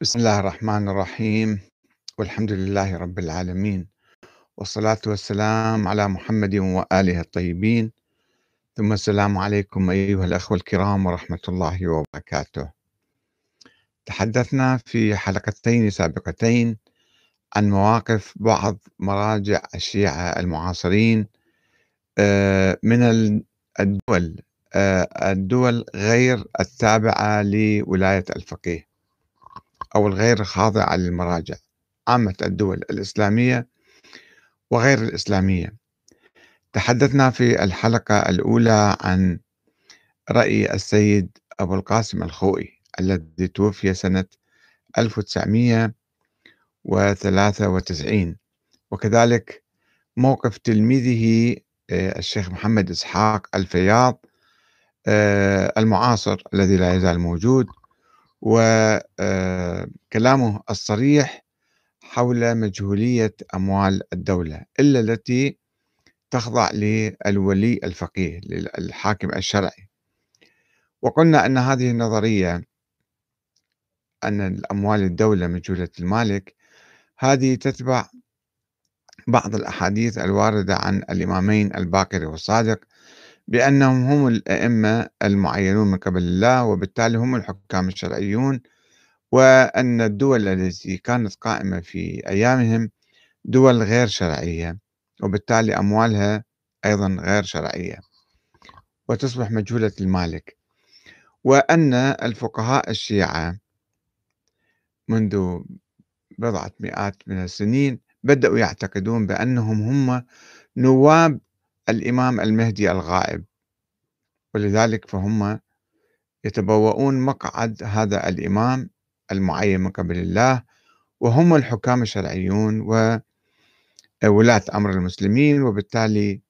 بسم الله الرحمن الرحيم. والحمد لله رب العالمين. والصلاة والسلام على محمد وآله الطيبين. ثم السلام عليكم أيها الأخوة الكرام ورحمة الله وبركاته. تحدثنا في حلقتين سابقتين عن مواقف بعض مراجع الشيعة المعاصرين آه، من الدول آه، الدول غير التابعة لولاية الفقيه. أو الغير خاضعة للمراجع عامة الدول الإسلامية وغير الإسلامية. تحدثنا في الحلقة الأولى عن رأي السيد أبو القاسم الخوئي الذي توفي سنة 1993 وكذلك موقف تلميذه آه، الشيخ محمد إسحاق الفياض آه، المعاصر الذي لا يزال موجود. وكلامه آه، الصريح حول مجهولية أموال الدولة إلا التي تخضع للولي الفقيه للحاكم الشرعي. وقلنا أن هذه النظرية أن الأموال الدولة مجهولة المالك هذه تتبع بعض الأحاديث الواردة عن الإمامين الباقر والصادق بأنهم هم الأئمة المعينون من قبل الله وبالتالي هم الحكام الشرعيون وأن الدول التي كانت قائمة في أيامهم دول غير شرعية وبالتالي أموالها أيضا غير شرعية. وتصبح مجهولة المالك. وأن الفقهاء الشيعة منذ بضعة مئات من السنين بدأوا يعتقدون بأنهم هم نواب الإمام المهدي الغائب. ولذلك فهم يتبوؤون مقعد هذا الإمام المعين من قبل الله وهم الحكام الشرعيون وولاة أمر المسلمين وبالتالي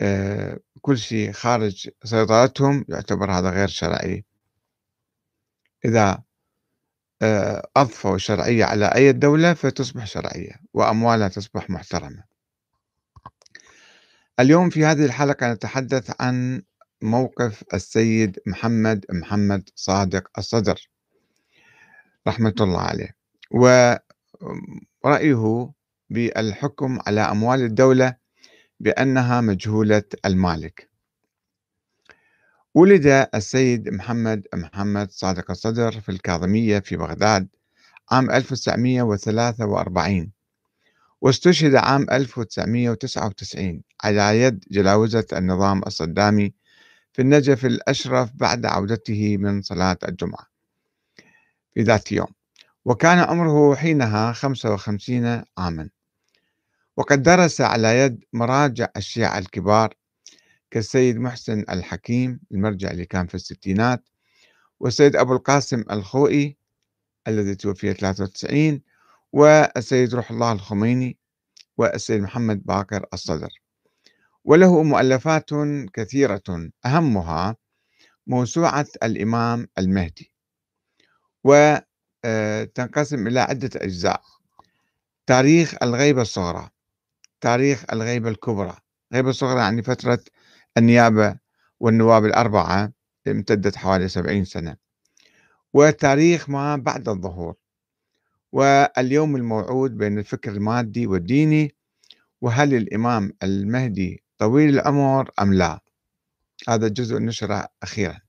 آه، كل شيء خارج سيطرتهم يعتبر هذا غير شرعي. إذا آه، أضفوا الشرعية على أي دولة فتصبح شرعية وأموالها تصبح محترمة. اليوم في هذه الحلقة نتحدث عن موقف السيد محمد محمد صادق الصدر رحمة الله عليه. ورأيه بالحكم على أموال الدولة بأنها مجهولة المالك. ولد السيد محمد محمد صادق الصدر في الكاظمية في بغداد عام 1943 واستشهد عام 1999 على يد جلاوزة النظام الصدامي في النجف الأشرف بعد عودته من صلاة الجمعة في ذات يوم. وكان عمره حينها 55 عاما. وقد درس على يد مراجع الشيعة الكبار كالسيد محسن الحكيم المرجع اللي كان في الستينات والسيد أبو القاسم الخوئي الذي توفي 93 والسيد روح الله الخميني والسيد محمد باقر الصدر. وله مؤلفات كثيرة أهمها موسوعة الإمام المهدي وتنقسم إلى عدة أجزاء. تاريخ الغيبة الصغرى تاريخ الغيبة الكبرى. الغيبة الصغرى يعني فترة النيابة والنواب الأربعة امتدت حوالي سبعين سنة. وتاريخ ما بعد الظهور واليوم الموعود بين الفكر المادي والديني وهل الإمام المهدي طويل العمر أم لا؟ هذا الجزء نشر أخيرا.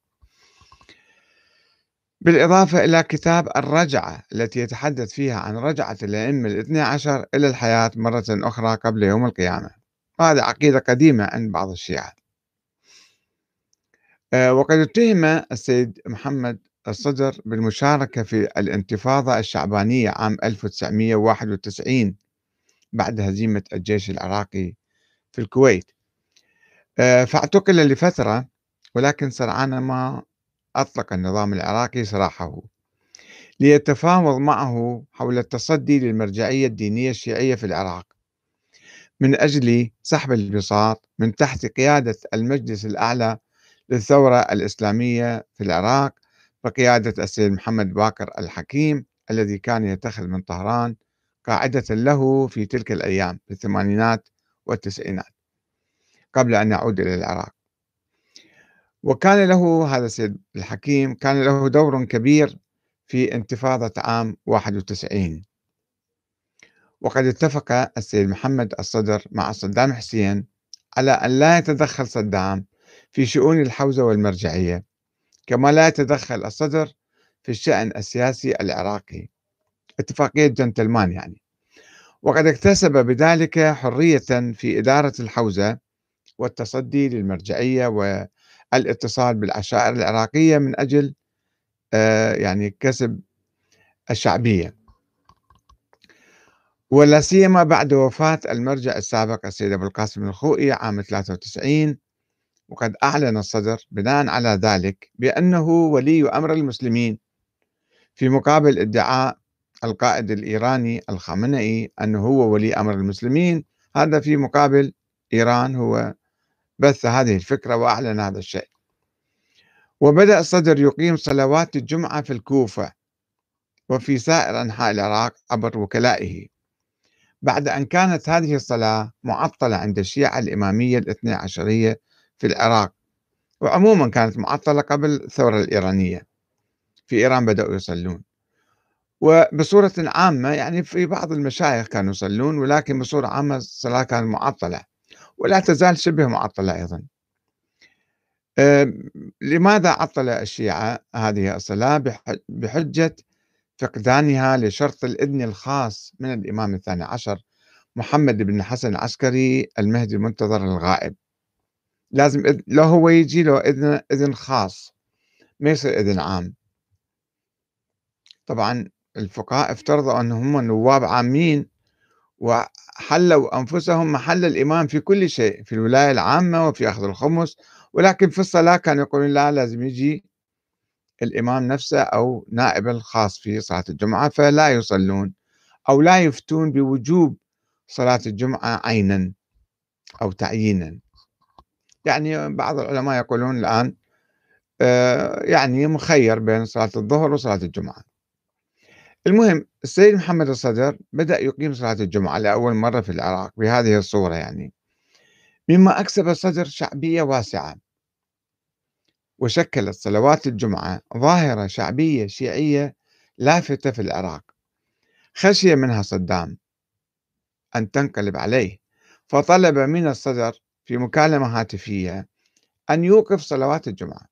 بالإضافة إلى كتاب الرجعة التي يتحدث فيها عن رجعة الأئمة الاثنى عشر إلى الحياة مرة أخرى قبل يوم القيامة. هذه عقيدة قديمة عند بعض الشيعة. آه، وقد اتهم السيد محمد الصدر بالمشاركة في الانتفاضة الشعبانية عام 1991 بعد هزيمة الجيش العراقي في الكويت. فاعتقل لفترة ولكن سرعان ما أطلق النظام العراقي سراحه ليتفاوض معه حول التصدي للمرجعية الدينية الشيعية في العراق. من أجل سحب البساط من تحت قيادة المجلس الأعلى للثورة الإسلامية في العراق بقيادة السيد محمد باكر الحكيم الذي كان يتخذ من طهران قاعدة له في تلك الأيام في الثمانينات والتسعينات. قبل أن يعود إلى العراق. وكان له هذا السيد الحكيم كان له دور كبير في انتفاضة عام 91 وقد اتفق السيد محمد الصدر مع صدام حسين على أن لا يتدخل صدام في شؤون الحوزة والمرجعية كما لا يتدخل الصدر في الشأن السياسي العراقي. اتفاقية جنتلمان يعني. وقد اكتسب بذلك حرية في إدارة الحوزة والتصدي للمرجعية والإتصال بالعشائر العراقية من أجل آه، يعني كسب الشعبية. ولا سيما بعد وفاة المرجع السابق السيد أبو القاسم الخوئي عام 93 وقد أعلن الصدر بناء على ذلك بأنه ولي أمر المسلمين في مقابل ادعاء القائد الإيراني الخامنئي أنه هو ولي أمر المسلمين هذا في مقابل إيران هو بث هذه الفكرة وأعلن هذا الشيء. وبدأ الصدر يقيم صلوات الجمعة في الكوفة وفي سائر أنحاء العراق عبر وكلائه. بعد أن كانت هذه الصلاة معطلة عند الشيعة الإمامية الاثنى عشرية في العراق وعموما كانت معطلة قبل الثورة الإيرانية. في إيران بدأوا يصلون. وبصورة عامة يعني في بعض المشايخ كانوا يصلون ولكن بصورة عامة الصلاة كانت معطلة. ولا تزال شبه معطلة أيضا. لماذا عطل الشيعة هذه الصلاة؟ بحجة فقدانها لشرط الإذن الخاص من الإمام الثاني عشر محمد بن حسن العسكري المهدي المنتظر الغائب. لازم لو هو يجي له إذن إذن خاص ما يصير إذن عام. طبعا الفقهاء افترضوا أنهم هم نواب عامين وحلوا أنفسهم محل الإمام في كل شيء في الولاية العامة وفي أخذ الخمس. ولكن في الصلاة كانوا يقولون لا لازم يجي الإمام نفسه أو نائب الخاص في صلاة الجمعة فلا يصلون أو لا يفتون بوجوب صلاة الجمعة عينا أو تعيينا. يعني بعض العلماء يقولون الآن آه، يعني مخير بين صلاة الظهر وصلاة الجمعة. المهم السيد محمد الصدر بدأ يقيم صلاة الجمعة لأول مرة في العراق بهذه الصورة يعني مما أكسب الصدر شعبية واسعة. وشكلت صلوات الجمعة ظاهرة شعبية شيعية لافتة في العراق. خشي منها صدام أن تنقلب عليه فطلب من الصدر في مكالمة هاتفية أن يوقف صلوات الجمعة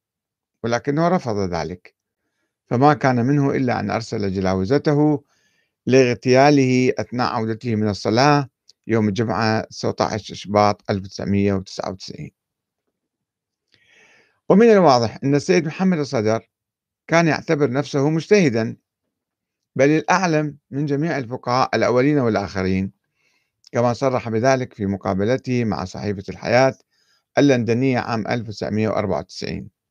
ولكنه رفض ذلك. فما كان منه إلا أن أرسل جلاوزته لاغتياله أثناء عودته من الصلاة يوم الجمعة 19 شباط 1999 ومن الواضح أن السيد محمد الصدر كان يعتبر نفسه مجتهدا بل الأعلم من جميع الفقهاء الأولين والآخرين كما صرح بذلك في مقابلته مع صحيفة الحياة اللندنية عام 1994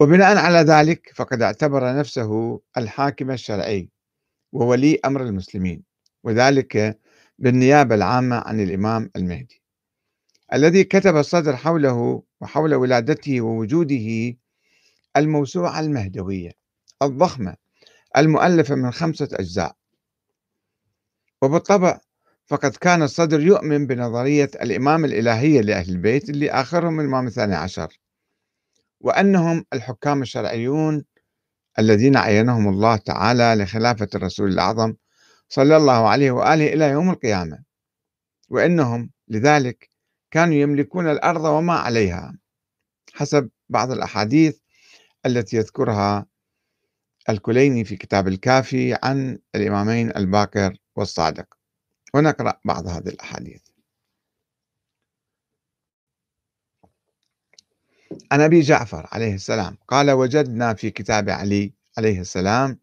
وبناء على ذلك فقد اعتبر نفسه الحاكم الشرعي وولي أمر المسلمين وذلك بالنيابة العامة عن الإمام المهدي الذي كتب الصدر حوله وحول ولادته ووجوده الموسوعة المهدوية الضخمة المؤلفة من خمسة أجزاء. وبالطبع فقد كان الصدر يؤمن بنظرية الإمام الإلهية لأهل البيت اللي آخرهم الإمام الثاني عشر. وأنهم الحكام الشرعيون الذين عينهم الله تعالى لخلافة الرسول الأعظم صلى الله عليه وآله إلى يوم القيامة. وإنهم لذلك كانوا يملكون الأرض وما عليها حسب بعض الأحاديث التي يذكرها الكليني في كتاب الكافي عن الإمامين الباقر والصادق. ونقرأ بعض هذه الأحاديث. عن أبي جعفر عليه السلام. قال وجدنا في كتاب علي عليه السلام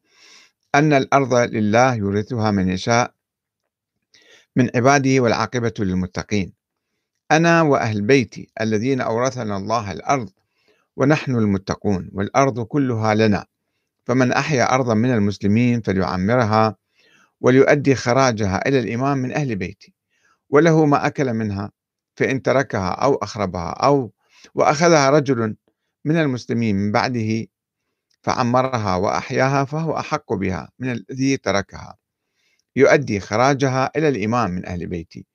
أن الأرض لله يورثها من يشاء من عباده والعاقبة للمتقين. أنا وأهل بيتي الذين أورثنا الله الأرض ونحن المتقون والأرض كلها لنا. فمن أحيا أرضا من المسلمين فليعمرها وليؤدي خراجها إلى الإمام من أهل بيتي. وله ما أكل منها فإن تركها أو أخربها أو وأخذها رجل من المسلمين من بعده فعمرها وأحياها فهو أحق بها من الذي تركها. يؤدي خراجها إلى الإمام من أهل بيتي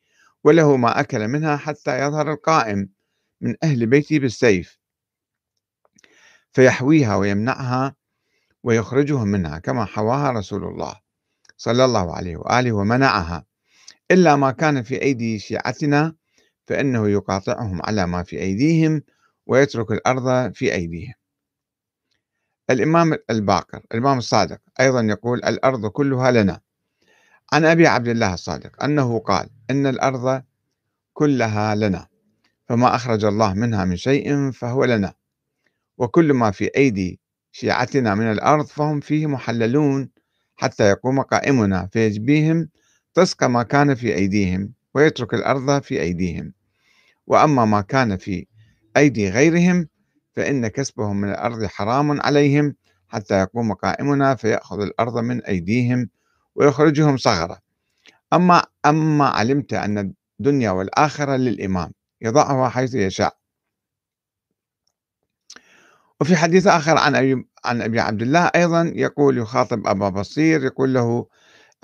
وله ما أكل منها حتى يظهر القائم من أهل بيتي بالسيف. فيحويها ويمنعها ويخرجهم منها كما حواها رسول الله صلى الله عليه وآله ومنعها. إلا ما كان في أيدي شيعتنا فإنه يقاطعهم على ما في أيديهم ويترك الأرض في أيديهم. الإمام الباقر الإمام الصادق أيضا يقول الأرض كلها لنا. عن أبي عبد الله الصادق أنه قال إن الأرض كلها لنا فما أخرج الله منها من شيء فهو لنا. وكل ما في أيدي شيعتنا من الأرض فهم فيه محللون حتى يقوم قائمنا فيجبيهم تسقى ما كان في أيديهم ويترك الأرض في أيديهم. وأما ما كان في أيدي غيرهم فإن كسبهم من الأرض حرام عليهم حتى يقوم قائمنا فيأخذ الأرض من أيديهم ويخرجهم صغرا. أما أما علمت أن الدنيا والآخرة للإمام يضعها حيث يشاء. وفي حديث آخر عن أبي عن أبي عبد الله أيضا يقول يخاطب أبا بصير يقول له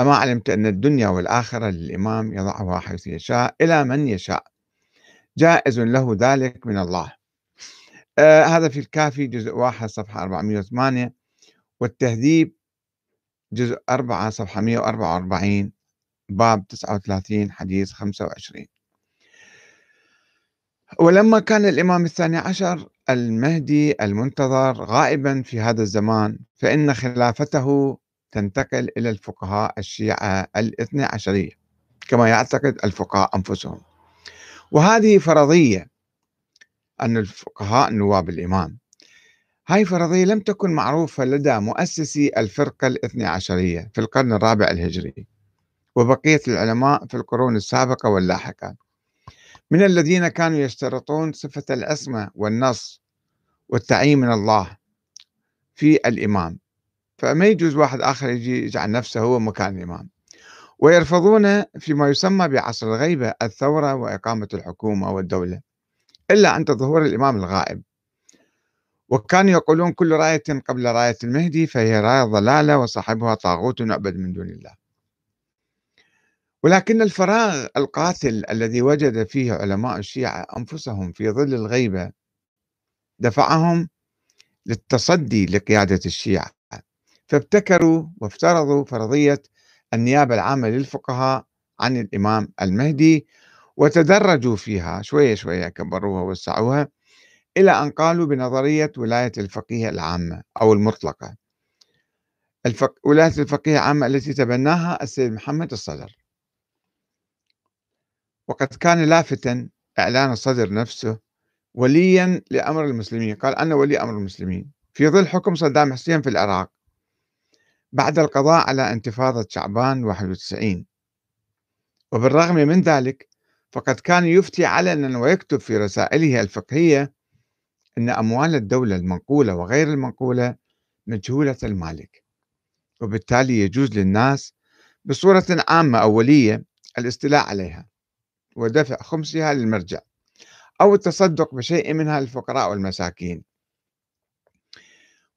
أما علمت أن الدنيا والآخرة للإمام يضعها حيث يشاء إلى من يشاء؟ جائز له ذلك من الله. آه هذا في الكافي جزء واحد صفحة 408 والتهذيب جزء أربعة صفحة 144 باب 39 حديث 25 ولما كان الإمام الثاني عشر المهدي المنتظر غائبا في هذا الزمان فإن خلافته تنتقل إلى الفقهاء الشيعة الاثنى عشرية كما يعتقد الفقهاء أنفسهم. وهذه فرضية أن الفقهاء نواب الإمام. هاي فرضية لم تكن معروفة لدى مؤسسي الفرقة الاثنى عشرية في القرن الرابع الهجري وبقية العلماء في القرون السابقة واللاحقة. من الذين كانوا يشترطون صفة العصمة والنص والتعيين من الله في الإمام. فما يجوز واحد آخر يجي يجعل نفسه هو مكان الإمام. ويرفضون فيما يسمى بعصر الغيبة الثورة وإقامة الحكومة والدولة إلا عند ظهور الإمام الغائب. وكانوا يقولون كل راية قبل راية المهدي فهي راية ضلالة وصاحبها طاغوت يعبد من دون الله. ولكن الفراغ القاتل الذي وجد فيه علماء الشيعة أنفسهم في ظل الغيبة دفعهم للتصدي لقيادة الشيعة. فابتكروا وافترضوا فرضية النيابة العامة للفقهاء عن الإمام المهدي وتدرجوا فيها شوية شوية كبروها ووسعوها إلى أن قالوا بنظرية ولاية الفقيه العامة أو المطلقة. الفق... ولاية الفقيه العامة التي تبناها السيد محمد الصدر. وقد كان لافتا إعلان الصدر نفسه وليا لأمر المسلمين. قال أنا ولي أمر المسلمين. في ظل حكم صدام حسين في العراق بعد القضاء على انتفاضة شعبان 91 وبالرغم من ذلك فقد كان يفتي علنا ويكتب في رسائله الفقهية أن أموال الدولة المنقولة وغير المنقولة مجهولة المالك وبالتالي يجوز للناس بصورة عامة أولية الاستيلاء عليها ودفع خمسها للمرجع أو التصدق بشيء منها للفقراء والمساكين.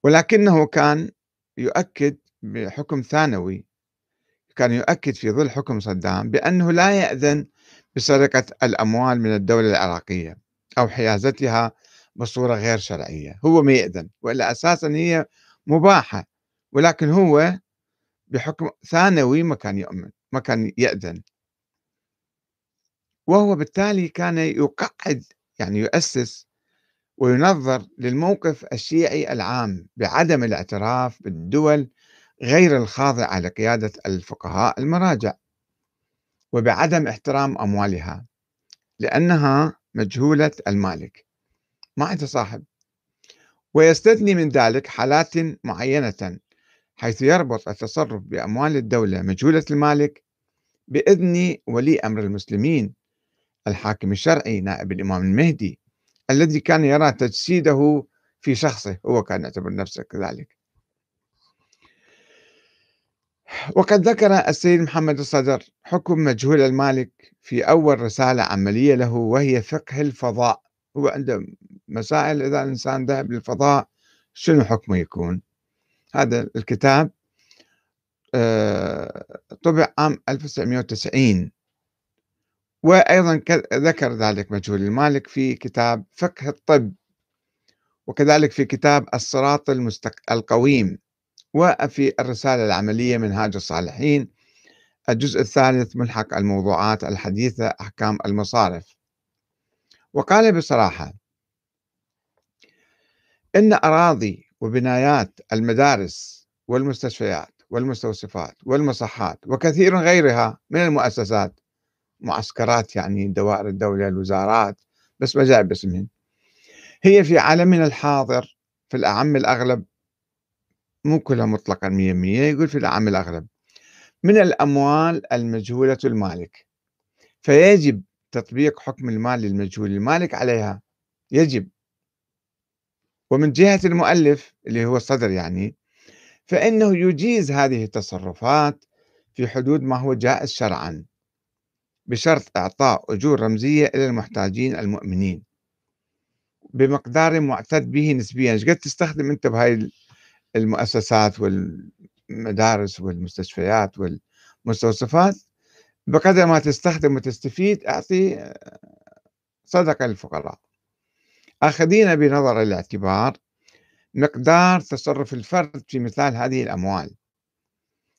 ولكنه كان يؤكد بحكم ثانوي كان يؤكد في ظل حكم صدام بأنه لا يأذن بسرقة الأموال من الدولة العراقية أو حيازتها بصورة غير شرعية. هو ما يأذن وإلا أساسا هي مباحة ولكن هو بحكم ثانوي ما كان يؤمن ما كان يأذن. وهو بالتالي كان يقعد يعني يؤسس وينظر للموقف الشيعي العام بعدم الاعتراف بالدول غير الخاضعة لقيادة الفقهاء المراجع وبعدم احترام أموالها لأنها مجهولة المالك. ما عندها صاحب. ويستثني من ذلك حالات معينة حيث يربط التصرف بأموال الدولة مجهولة المالك بإذن ولي أمر المسلمين الحاكم الشرعي نائب الإمام المهدي الذي كان يرى تجسيده في شخصه هو كان يعتبر نفسه كذلك. وقد ذكر السيد محمد الصدر حكم مجهول المالك في أول رسالة عملية له وهي فقه الفضاء. هو عنده مسائل إذا الإنسان ذهب للفضاء شنو حكمه يكون؟ هذا الكتاب آه، طبع عام 1990 وأيضا ذكر ذلك مجهول المالك في كتاب فقه الطب وكذلك في كتاب الصراط المستق... القويم. وفي الرسالة العملية منهاج الصالحين. الجزء الثالث ملحق الموضوعات الحديثة أحكام المصارف. وقال بصراحة إن أراضي وبنايات المدارس والمستشفيات والمستوصفات والمصحات وكثير غيرها من المؤسسات معسكرات يعني دوائر الدولة الوزارات بس ما جاء باسمهم هي في عالمنا الحاضر في الأعم الأغلب مو كلها مطلقا مية مية يقول في الأعم الأغلب. من الأموال المجهولة المالك. فيجب تطبيق حكم المال للمجهول المالك عليها. يجب. ومن جهة المؤلف اللي هو الصدر يعني فإنه يجيز هذه التصرفات في حدود ما هو جائز شرعا بشرط إعطاء أجور رمزية إلى المحتاجين المؤمنين بمقدار معتد به نسبيا. إيش قد تستخدم أنت بهاي المؤسسات والمدارس والمستشفيات والمستوصفات بقدر ما تستخدم وتستفيد أعطي صدقه للفقراء آخذين بنظر الاعتبار مقدار تصرف الفرد في مثال هذه الأموال.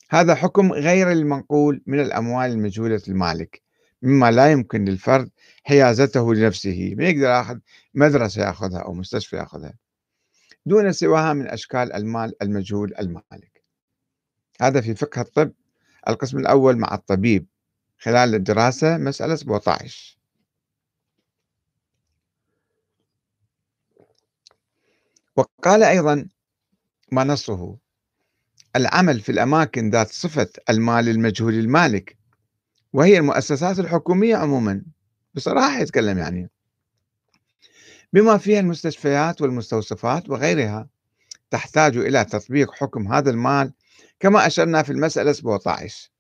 هذا حكم غير المنقول من الأموال المجهولة المالك مما لا يمكن للفرد حيازته لنفسه ما يقدر ياخذ مدرسة ياخذها أو مستشفى ياخذها. دون سواها من أشكال المال المجهول المالك. هذا في فقه الطب القسم الأول مع الطبيب خلال الدراسة مسألة 17 وقال أيضا ما نصه؟ العمل في الأماكن ذات صفة المال المجهول المالك وهي المؤسسات الحكومية عموما. بصراحة يتكلم يعني بما فيها المستشفيات والمستوصفات وغيرها تحتاج إلى تطبيق حكم هذا المال كما أشرنا في المسألة 17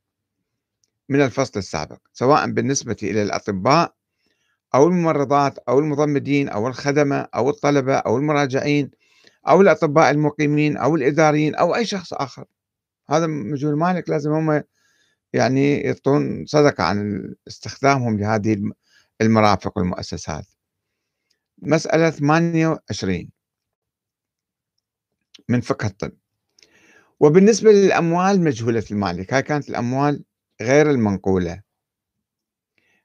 من الفصل السابق سواء بالنسبة إلى الأطباء أو الممرضات أو المضمدين أو الخدمة أو الطلبة أو المراجعين أو الأطباء المقيمين أو الإداريين أو أي شخص آخر. هذا مجهول مالك لازم هم يعني يعطون صدقة عن استخدامهم لهذه المرافق والمؤسسات. مسألة 28 من فقه الطب. وبالنسبة للأموال مجهولة المالك. هاي كانت الأموال غير المنقولة.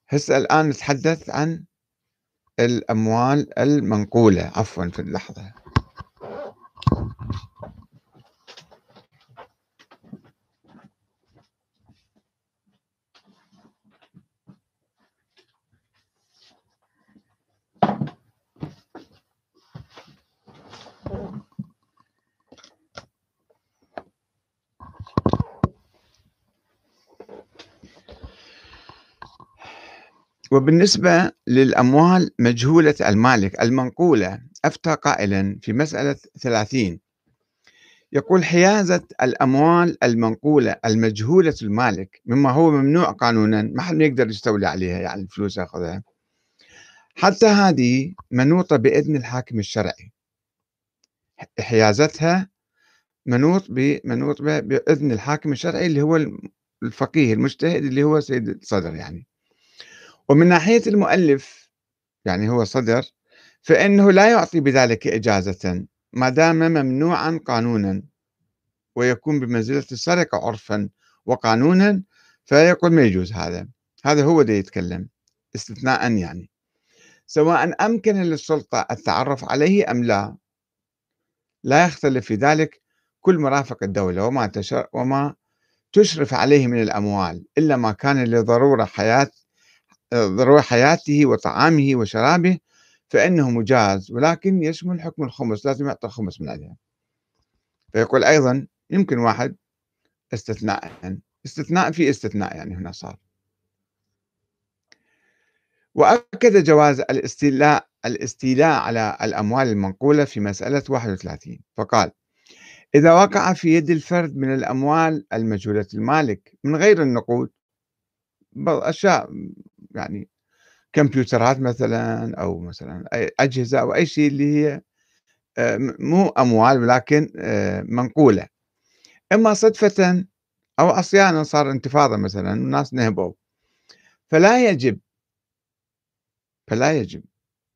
هسه الآن نتحدث عن الأموال المنقولة. عفوا في اللحظة. وبالنسبة للأموال مجهولة المالك المنقولة أفتى قائلا في مسألة ثلاثين. يقول حيازة الأموال المنقولة المجهولة المالك مما هو ممنوع قانونا ما حد يقدر يستولي عليها يعني الفلوس ياخذها. حتى هذه منوطة بإذن الحاكم الشرعي. حيازتها منوط بمنوط بإذن الحاكم الشرعي اللي هو الفقيه المجتهد اللي هو سيد الصدر يعني. ومن ناحية المؤلف يعني هو صدر فإنه لا يعطي بذلك إجازة ما دام ممنوعا قانونا ويكون بمنزلة السرقة عرفا وقانونا فيقول ما يجوز هذا. هذا هو ده يتكلم استثناء يعني. سواء أمكن للسلطة التعرف عليه أم لا لا يختلف في ذلك كل مرافق الدولة وما, تشر وما تشرف عليه من الأموال إلا ما كان لضرورة حياة ضرورة حياته وطعامه وشرابه فإنه مجاز ولكن يشمل حكم الخمس لازم يعطي الخمس من عليها فيقول أيضا يمكن واحد استثناء يعني استثناء في استثناء يعني هنا صار. وأكد جواز الاستيلاء الاستيلاء على الأموال المنقولة في مسألة 31 فقال إذا وقع في يد الفرد من الأموال المجهولة المالك من غير النقود أشياء يعني كمبيوترات مثلا أو مثلا أي أجهزة أو أي شيء اللي هي آه، مو أموال ولكن آه، منقولة. إما صدفة أو أصيانا صار انتفاضة مثلا الناس نهبوا. فلا يجب فلا يجب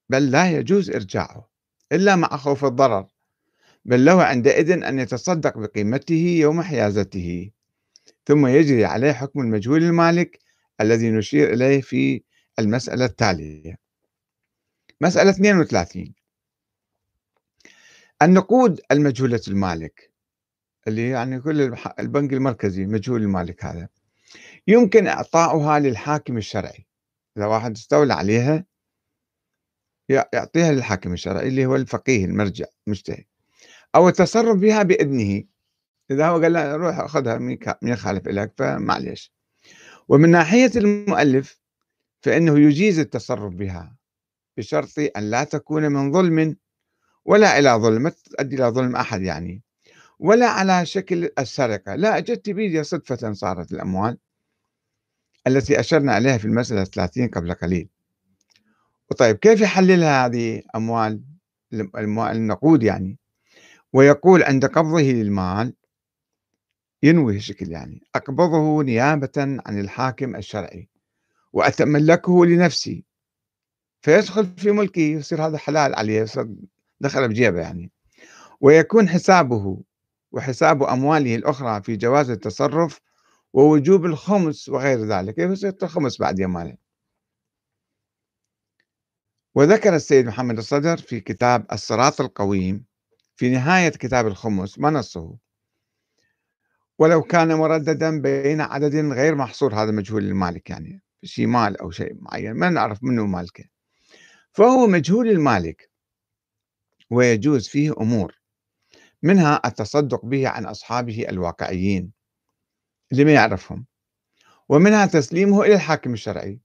بل لا يجوز إرجاعه إلا مع خوف الضرر بل له عندئذ أن يتصدق بقيمته يوم حيازته. ثم يجري عليه حكم المجهول المالك الذي نشير إليه في المسألة التالية. مسألة 32 النقود المجهولة المالك اللي يعني كل البنك المركزي مجهول المالك هذا يمكن إعطاؤها للحاكم الشرعي. إذا واحد استولى عليها يعطيها للحاكم الشرعي اللي هو الفقيه المرجع المجتهد أو التصرف بها بإذنه. إذا هو قال له روح أخذها من يخالف لك فمعليش. ومن ناحية المؤلف فإنه يجيز التصرف بها بشرط أن لا تكون من ظلم ولا إلى ظلم ما تؤدي إلى ظلم أحد يعني ولا على شكل السرقة. لا أجدت بيدي صدفة صارت الأموال التي أشرنا عليها في المسألة 30 قبل قليل. وطيب كيف يحللها هذه أموال النقود يعني؟ ويقول عند قبضه للمال ينوي شكل يعني. أقبضه نيابة عن الحاكم الشرعي وأتملكه لنفسي. فيدخل في ملكي يصير هذا حلال عليه يصير دخل بجيبه يعني. ويكون حسابه وحساب أمواله الأخرى في جواز التصرف ووجوب الخمس وغير ذلك. يصير الخمس بعد يماله وذكر السيد محمد الصدر في كتاب الصراط القويم في نهاية كتاب الخمس ما نصه؟ ولو كان مرددا بين عدد غير محصور هذا مجهول المالك يعني شيء مال أو شيء معين ما نعرف منه مالكه فهو مجهول المالك ويجوز فيه أمور منها التصدق به عن أصحابه الواقعيين اللي ما يعرفهم ومنها تسليمه إلى الحاكم الشرعي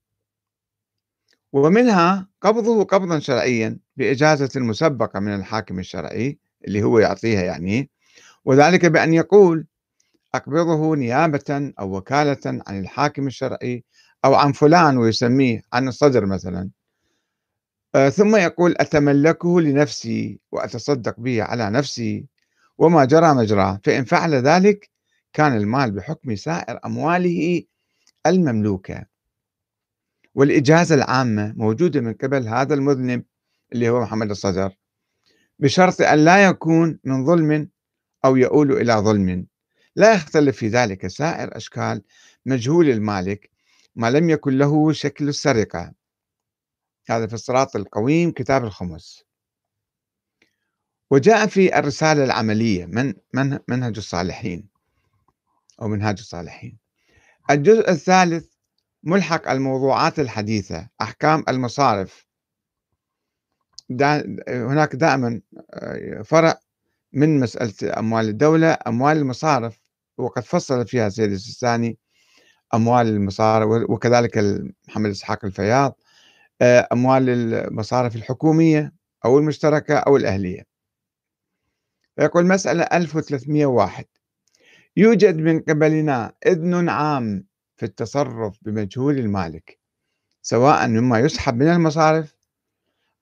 ومنها قبضه قبضا شرعيا بإجازة مسبقة من الحاكم الشرعي اللي هو يعطيها يعني وذلك بأن يقول أقبضه نيابة أو وكالة عن الحاكم الشرعي أو عن فلان ويسميه عن الصدر مثلا. آه، ثم يقول أتملكه لنفسي وأتصدق به على نفسي وما جرى مجراه فإن فعل ذلك كان المال بحكم سائر أمواله المملوكة. والإجازة العامة موجودة من قبل هذا المذنب اللي هو محمد الصدر بشرط أن لا يكون من ظلم أو يؤول إلى ظلم. لا يختلف في ذلك. سائر أشكال مجهول المالك ما لم يكن له شكل السرقة. هذا في الصراط القويم كتاب الخمس. وجاء في الرسالة العملية من من منهج الصالحين أو منهاج الصالحين. الجزء الثالث ملحق الموضوعات الحديثة أحكام المصارف. دا هناك دائما آه، فرع من مسألة أموال الدولة أموال المصارف. وقد فصل فيها سيد السيستاني أموال المصارف وكذلك محمد إسحاق الفياض آه، أموال المصارف الحكومية أو المشتركة أو الأهلية. يقول مسألة 1301 يوجد من قبلنا إذن عام في التصرف بمجهول المالك سواء مما يسحب من المصارف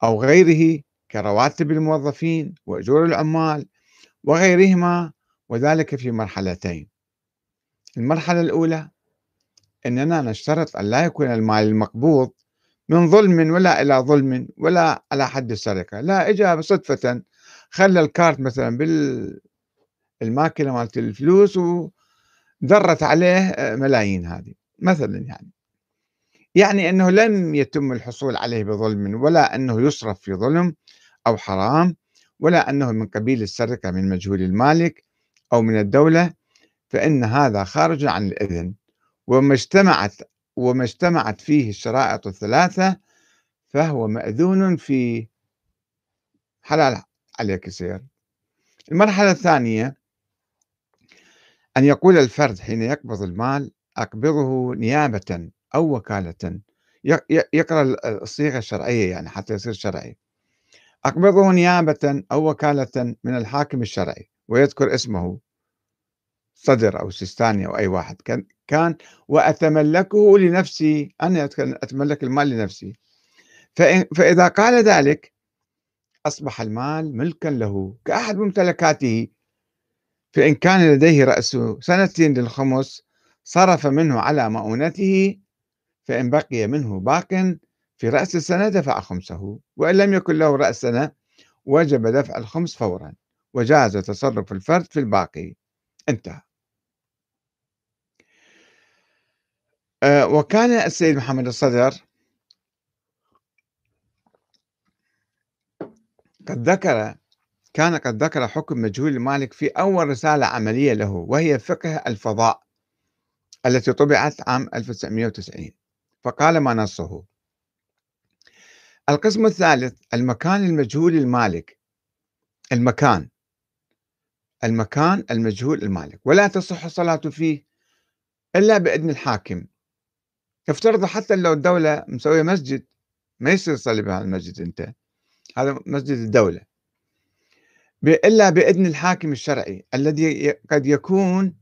أو غيره كرواتب الموظفين وأجور العمال وغيرهما وذلك في مرحلتين. المرحلة الأولى أننا نشترط أن لا يكون المال المقبوض من ظلم ولا إلى ظلم ولا على حد السرقة. لا إجا صدفة خلى الكارت مثلا بالماكينة مالت الفلوس ودرت عليه ملايين هذه مثلا يعني. يعني أنه لم يتم الحصول عليه بظلم ولا أنه يصرف في ظلم أو حرام ولا أنه من قبيل السرقة من مجهول المالك. أو من الدولة فإن هذا خارج عن الإذن. وما اجتمعت وما اجتمعت فيه الشرائط الثلاثة فهو مأذون في حلال عليك يصير المرحلة الثانية أن يقول الفرد حين يقبض المال أقبضه نيابة أو وكالة. يقرأ الصيغة الشرعية يعني حتى يصير شرعي. أقبضه نيابة أو وكالة من الحاكم الشرعي. ويذكر اسمه صدر أو سيستاني أو أي واحد. كان, كان وأتملكه لنفسي. أنا أتملك المال لنفسي. فإذا قال ذلك أصبح المال ملكا له كأحد ممتلكاته. فإن كان لديه رأس سنتين للخمس صرف منه على مؤونته. فإن بقي منه باق في رأس السنة دفع خمسه. وإن لم يكن له رأس سنة وجب دفع الخمس فورا. وجاز تصرف الفرد في الباقي. انتهى. أه وكان السيد محمد الصدر قد ذكر كان قد ذكر حكم مجهول المالك في أول رسالة عملية له وهي فقه الفضاء التي طبعت عام 1990 فقال ما نصه. القسم الثالث المكان المجهول المالك. المكان. المكان المجهول المالك ولا تصح الصلاة فيه إلا بإذن الحاكم. افترض حتى لو الدولة مسوية مسجد ما يصير تصلي بهذا المسجد أنت. هذا مسجد الدولة. إلا بإذن الحاكم الشرعي الذي قد يكون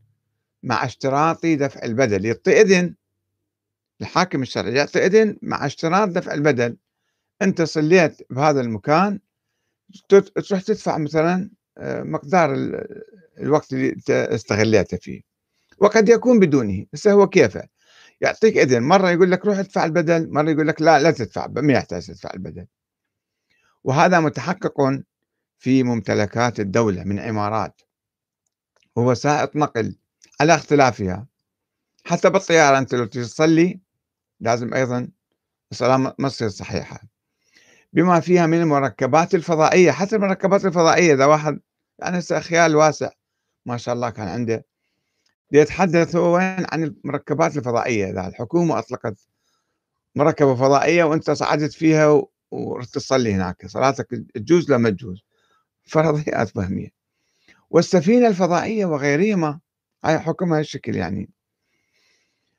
مع اشتراط دفع البدل يعطي إذن الحاكم الشرعي يعطي إذن مع اشتراط دفع البدل. أنت صليت بهذا المكان تروح تدفع مثلا مقدار الوقت اللي استغليته فيه. وقد يكون بدونه بس هو كيفه؟ يعطيك إذن مرة يقول لك روح ادفع البدل مرة يقول لك لا لا تدفع ما يحتاج تدفع البدل. وهذا متحقق في ممتلكات الدولة من عمارات ووسائط نقل على اختلافها. حتى بالطيارة أنت لو تصلي لازم أيضا الصلاة ما تصير صحيحة. بما فيها من المركبات الفضائية حتى المركبات الفضائية إذا واحد يعني خيال واسع ما شاء الله كان عنده. يتحدث وين؟ عن المركبات الفضائية. إذا الحكومة أطلقت مركبة فضائية وأنت صعدت فيها ورحت تصلي هناك صلاتك تجوز لا ما تجوز. فرضيات فهمية. والسفينة الفضائية وغيرهما هاي حكمها الشكل يعني.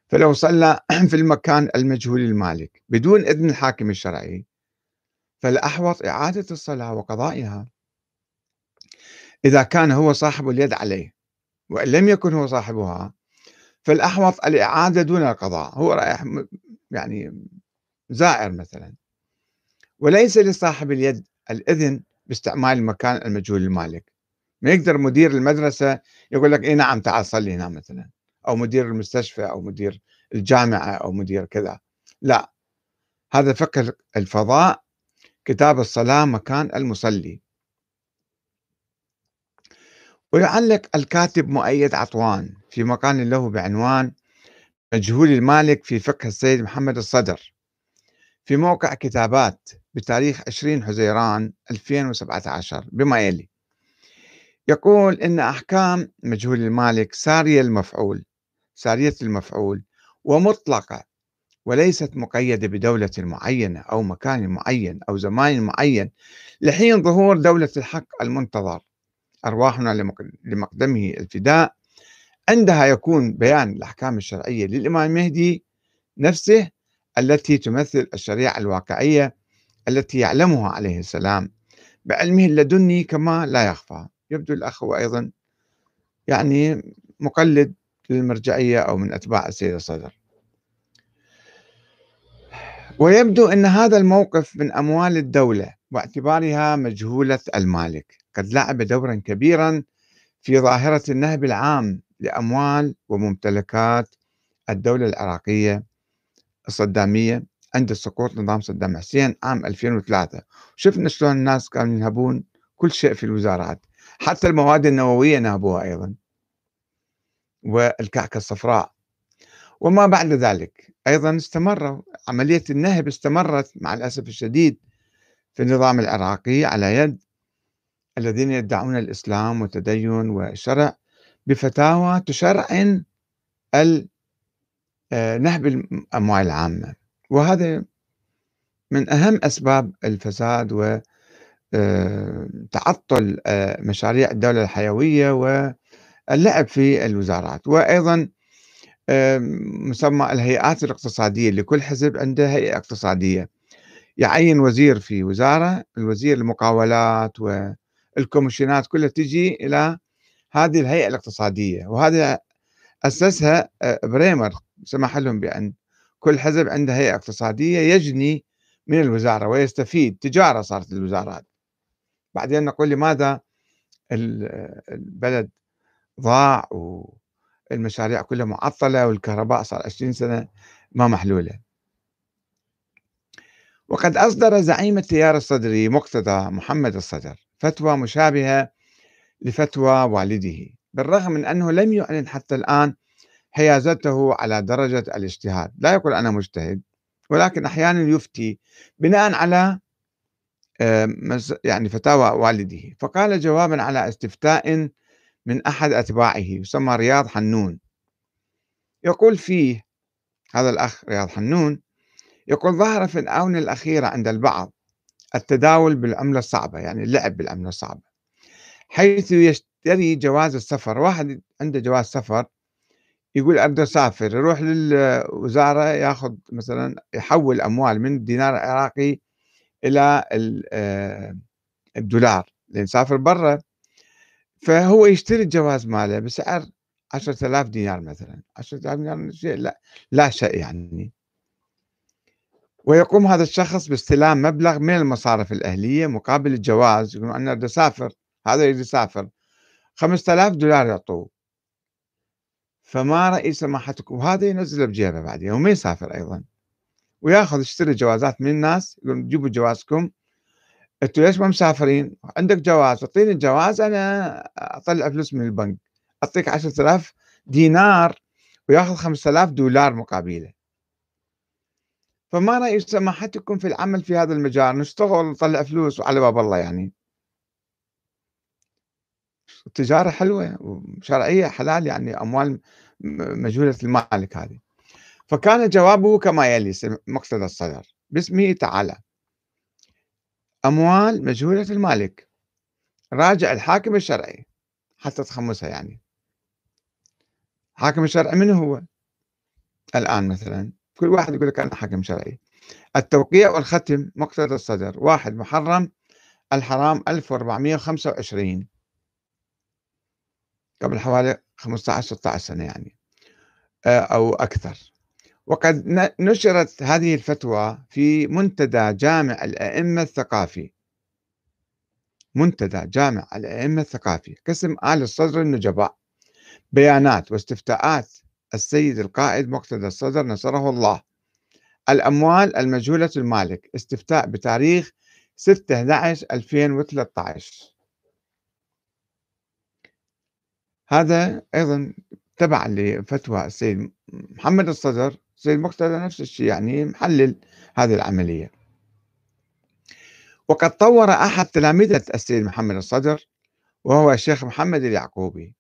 فلو صلى في المكان المجهول المالك بدون إذن الحاكم الشرعي فالأحوط إعادة الصلاة وقضائها. إذا كان هو صاحب اليد عليه وإن لم يكن هو صاحبها فالأحوط الإعادة دون القضاء. هو رايح يعني زائر مثلا. وليس لصاحب اليد الإذن باستعمال المكان المجهول المالك ما يقدر مدير المدرسة يقول لك إيه نعم تعال صلي هنا مثلا. أو مدير المستشفى أو مدير الجامعة أو مدير كذا. لا. هذا فقه الفضاء كتاب الصلاة مكان المصلي. ويعلق الكاتب مؤيد عطوان في مقال له بعنوان مجهول المالك في فقه السيد محمد الصدر. في موقع كتابات بتاريخ 20 حزيران 2017 بما يلي. يقول إن أحكام مجهول المالك سارية المفعول سارية المفعول ومطلقة. وليست مقيدة بدولة معينة أو مكان معين أو زمان معين لحين ظهور دولة الحق المنتظر. أرواحنا لمقدمه الفداء عندها يكون بيان الأحكام الشرعية للإمام المهدي نفسه التي تمثل الشريعة الواقعية التي يعلمها عليه السلام. بعلمه اللدني كما لا يخفى. يبدو الأخ أيضا يعني مقلد للمرجعية أو من أتباع السيد الصدر ويبدو أن هذا الموقف من أموال الدولة واعتبارها مجهولة المالك. قد لعب دورا كبيرا في ظاهرة النهب العام لأموال وممتلكات الدولة العراقية الصدامية عند سقوط نظام صدام حسين عام 2003 شفنا شلون الناس كانوا ينهبون كل شيء في الوزارات حتى المواد النووية نهبوها أيضا والكعكة الصفراء. وما بعد ذلك أيضا استمر عملية النهب استمرت مع الأسف الشديد في النظام العراقي على يد الذين يدعون الإسلام والتدين والشرع بفتاوى تشرعن آه، نهب الأموال العامة. وهذا من أهم أسباب الفساد وتعطل آه، آه، مشاريع الدولة الحيوية واللعب في الوزارات. وأيضا مسمى الهيئات الاقتصادية لكل حزب عنده هيئة اقتصادية. يعين وزير في وزارة الوزير المقاولات والكوميشنات كلها تجي إلى هذه الهيئة الاقتصادية وهذا أسسها آه، بريمر سمح لهم بأن كل حزب عنده هيئة اقتصادية يجني من الوزارة ويستفيد. تجارة صارت الوزارات بعدين نقول لماذا البلد ضاع والمشاريع كلها معطلة والكهرباء صار 20 سنة ما محلولة. وقد أصدر زعيم التيار الصدري مقتدى محمد الصدر فتوى مشابهة لفتوى والده بالرغم من أنه لم يعلن حتى الآن حيازته على درجة الاجتهاد. لا يقول أنا مجتهد ولكن أحيانا يفتي بناء على يعني فتاوى والده. فقال جوابا على استفتاء من أحد أتباعه يسمى رياض حنون. يقول فيه هذا الأخ رياض حنون يقول ظهر في الآونة الأخيرة عند البعض التداول بالعملة الصعبة يعني اللعب بالعملة الصعبة حيث يشتري جواز السفر. واحد عنده جواز سفر يقول أبدأ أسافر يروح للوزارة ياخذ مثلا يحول أموال من الدينار العراقي إلى آه، الدولار لأن سافر برا. فهو يشتري الجواز ماله بسعر 10000 دينار مثلا. 10000 دينار شيء لا لا شيء يعني. ويقوم هذا الشخص باستلام مبلغ من المصارف الأهلية مقابل الجواز يقولون أنا بدي أسافر هذا يريد يسافر. 5000 دولار يعطوه. فما رأي سماحتكم وهذا ينزله بجيبه بعدين وما يسافر أيضا. ويأخذ يشتري جوازات من الناس يقول جيبوا جوازكم. أنتوا ليش ما مسافرين؟ عندك جواز اعطيني الجواز أنا أطلع فلوس من البنك. أعطيك 10000 دينار وياخذ 5000 دولار مقابلة. فما رأي سماحتكم في العمل في هذا المجال نشتغل نطلع فلوس وعلى باب الله يعني؟ التجارة حلوة وشرعية حلال يعني أموال مجهولة المالك هذه. فكان جوابه كما يلي مقصد الصدر. باسمه تعالى. أموال مجهولة المالك. راجع الحاكم الشرعي حتى تخمسها يعني. حاكم الشرعي من هو؟ الآن مثلا كل واحد يقول لك أنا حاكم شرعي. التوقيع والختم مقتضى الصدر. واحد محرم الحرام 1425 قبل حوالي 15 16 سنة يعني. آه، أو أكثر. وقد نشرت هذه الفتوى في منتدى جامع الأئمة الثقافي. منتدى جامع الأئمة الثقافي قسم آل الصدر النجباء. بيانات واستفتاءات السيد القائد مقتدى الصدر نصره الله. الأموال المجهولة المالك استفتاء بتاريخ 6 11 2013 هذا أيضا تبع لفتوى السيد محمد الصدر السيد مقتدى نفس الشيء يعني محلل هذه العملية. وقد طور أحد تلامذة السيد محمد الصدر وهو الشيخ محمد اليعقوبي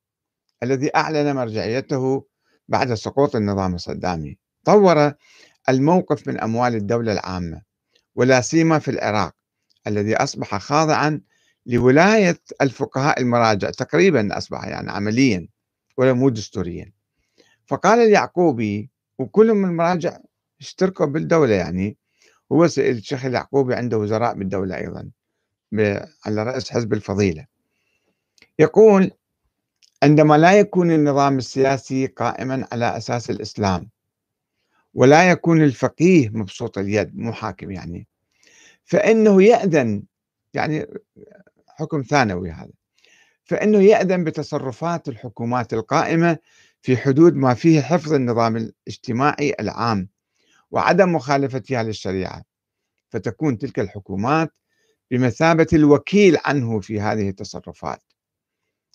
الذي أعلن مرجعيته بعد سقوط النظام الصدامي. طور الموقف من أموال الدولة العامة ولا سيما في العراق الذي أصبح خاضعا لولاية الفقهاء المراجع تقريبا أصبح يعني عمليا ولا مو دستوريا. فقال اليعقوبي وكلهم المراجع اشتركوا بالدولة يعني. هو الشيخ اليعقوبي عنده وزراء بالدولة أيضا على رأس حزب الفضيلة. يقول عندما لا يكون النظام السياسي قائما على أساس الإسلام ولا يكون الفقيه مبسوط اليد مو حاكم يعني فإنه يأذن يعني حكم ثانوي هذا فإنه يأذن بتصرفات الحكومات القائمة في حدود ما فيه حفظ النظام الاجتماعي العام وعدم مخالفتها للشريعة. فتكون تلك الحكومات بمثابة الوكيل عنه في هذه التصرفات.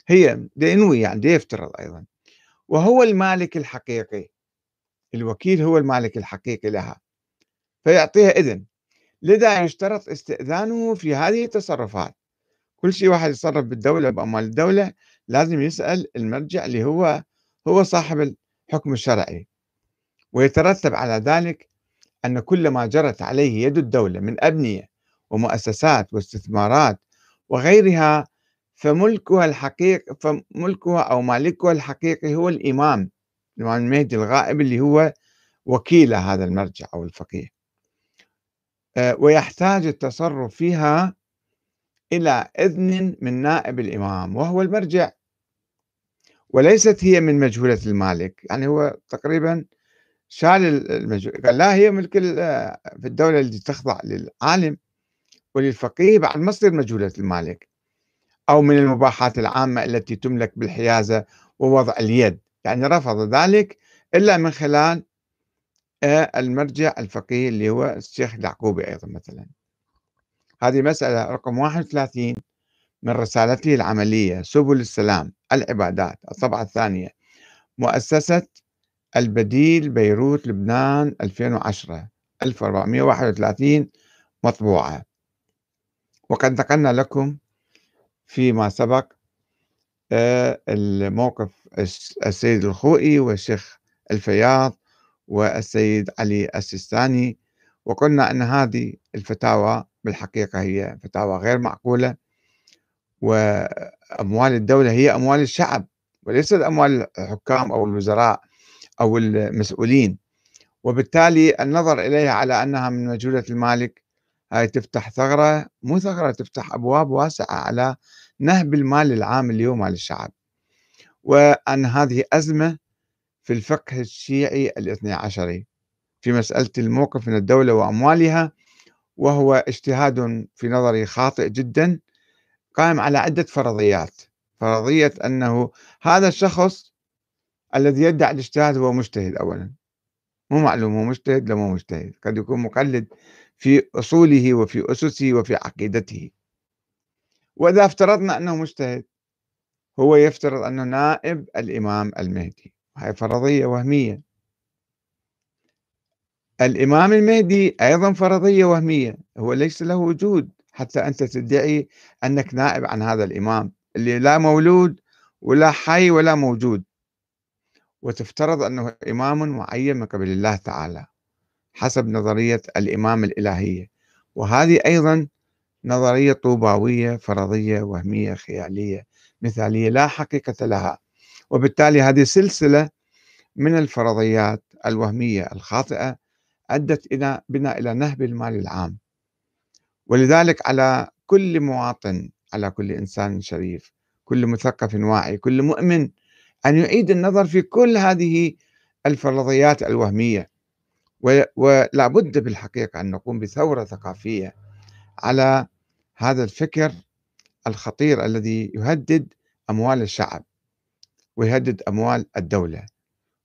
هي ينوي يعني يفترض أيضا. وهو المالك الحقيقي الوكيل هو المالك الحقيقي لها. فيعطيها إذن لذا يشترط استئذانه في هذه التصرفات. كل شيء واحد يتصرف بالدولة بأموال الدولة لازم يسأل المرجع اللي هو هو صاحب الحكم الشرعي. ويترتب على ذلك أن كل ما جرت عليه يد الدولة من أبنية ومؤسسات واستثمارات وغيرها فملكها الحقيقي فملكها أو مالكها الحقيقي هو الإمام الإمام المهدي الغائب اللي هو وكيل هذا المرجع أو الفقيه. آه، ويحتاج التصرف فيها إلى إذن من نائب الإمام وهو المرجع. وليست هي من مجهولة المالك. يعني هو تقريبا شال المجهول قال لا هي ملك في الدولة التي تخضع للعالم وللفقيه بعد ما تصير مجهولة المالك. أو من المباحات العامة التي تملك بالحيازة ووضع اليد. يعني رفض ذلك إلا من خلال آه، المرجع الفقيه اللي هو الشيخ اليعقوبي أيضا مثلا. هذه مسألة رقم 31 من رسالته العملية. سبل السلام. العبادات. الطبعة الثانية مؤسسة البديل بيروت لبنان 2010 1431 مطبوعة. وقد نقلنا لكم فيما سبق آه، الموقف السيد الخوئي والشيخ الفياض والسيد علي السيستاني. وقلنا أن هذه الفتاوى بالحقيقة هي فتاوى غير معقولة. وأموال الدولة هي أموال الشعب وليست أموال الحكام أو الوزراء أو المسؤولين. وبالتالي النظر إليها على أنها من مجهولة المالك هاي تفتح ثغرة مو ثغرة تفتح أبواب واسعة على نهب المال العام اليوم على الشعب. وأن هذه أزمة في الفقه الشيعي الاثني عشري. في مسألة الموقف من الدولة وأموالها وهو اجتهاد في نظري خاطئ جدا قائم على عدة فرضيات. فرضية أنه هذا الشخص الذي يدعي الاجتهاد هو مجتهد أولا. مو معلوم هو مجتهد لو مو مجتهد. قد يكون مقلد في أصوله وفي أسسه وفي عقيدته. وإذا افترضنا أنه مجتهد هو يفترض أنه نائب الإمام المهدي. هاي فرضية وهمية. الإمام المهدي أيضا فرضية وهمية. هو ليس له وجود. حتى أنت تدعي أنك نائب عن هذا الإمام اللي لا مولود ولا حي ولا موجود. وتفترض أنه إمام معين من قبل الله تعالى حسب نظرية الإمام الإلهية. وهذه أيضا نظرية طوباوية فرضية وهمية خيالية مثالية لا حقيقة لها. وبالتالي هذه سلسلة من الفرضيات الوهمية الخاطئة أدت إلى بنا إلى نهب المال العام. ولذلك على كل مواطن على كل إنسان شريف كل مثقف واعي كل مؤمن أن يعيد النظر في كل هذه الفرضيات الوهمية. ولا بد بالحقيقة أن نقوم بثورة ثقافية على هذا الفكر الخطير الذي يهدد أموال الشعب ويهدد أموال الدولة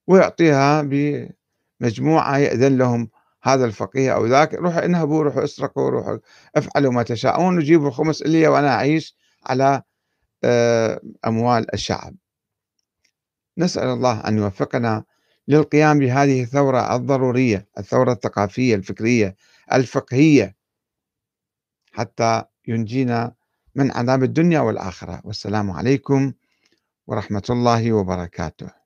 ويعطيها بمجموعة يأذن لهم هذا الفقيه أو ذاك روحوا انهبوا روحوا اسرقوا روحوا افعلوا ما تشاءون وجيبوا الخمس إلي وأنا أعيش على آه، أموال الشعب. نسأل الله أن يوفقنا للقيام بهذه الثورة الضرورية الثورة الثقافية الفكرية الفقهية حتى ينجينا من عذاب الدنيا والآخرة. والسلام عليكم ورحمة الله وبركاته.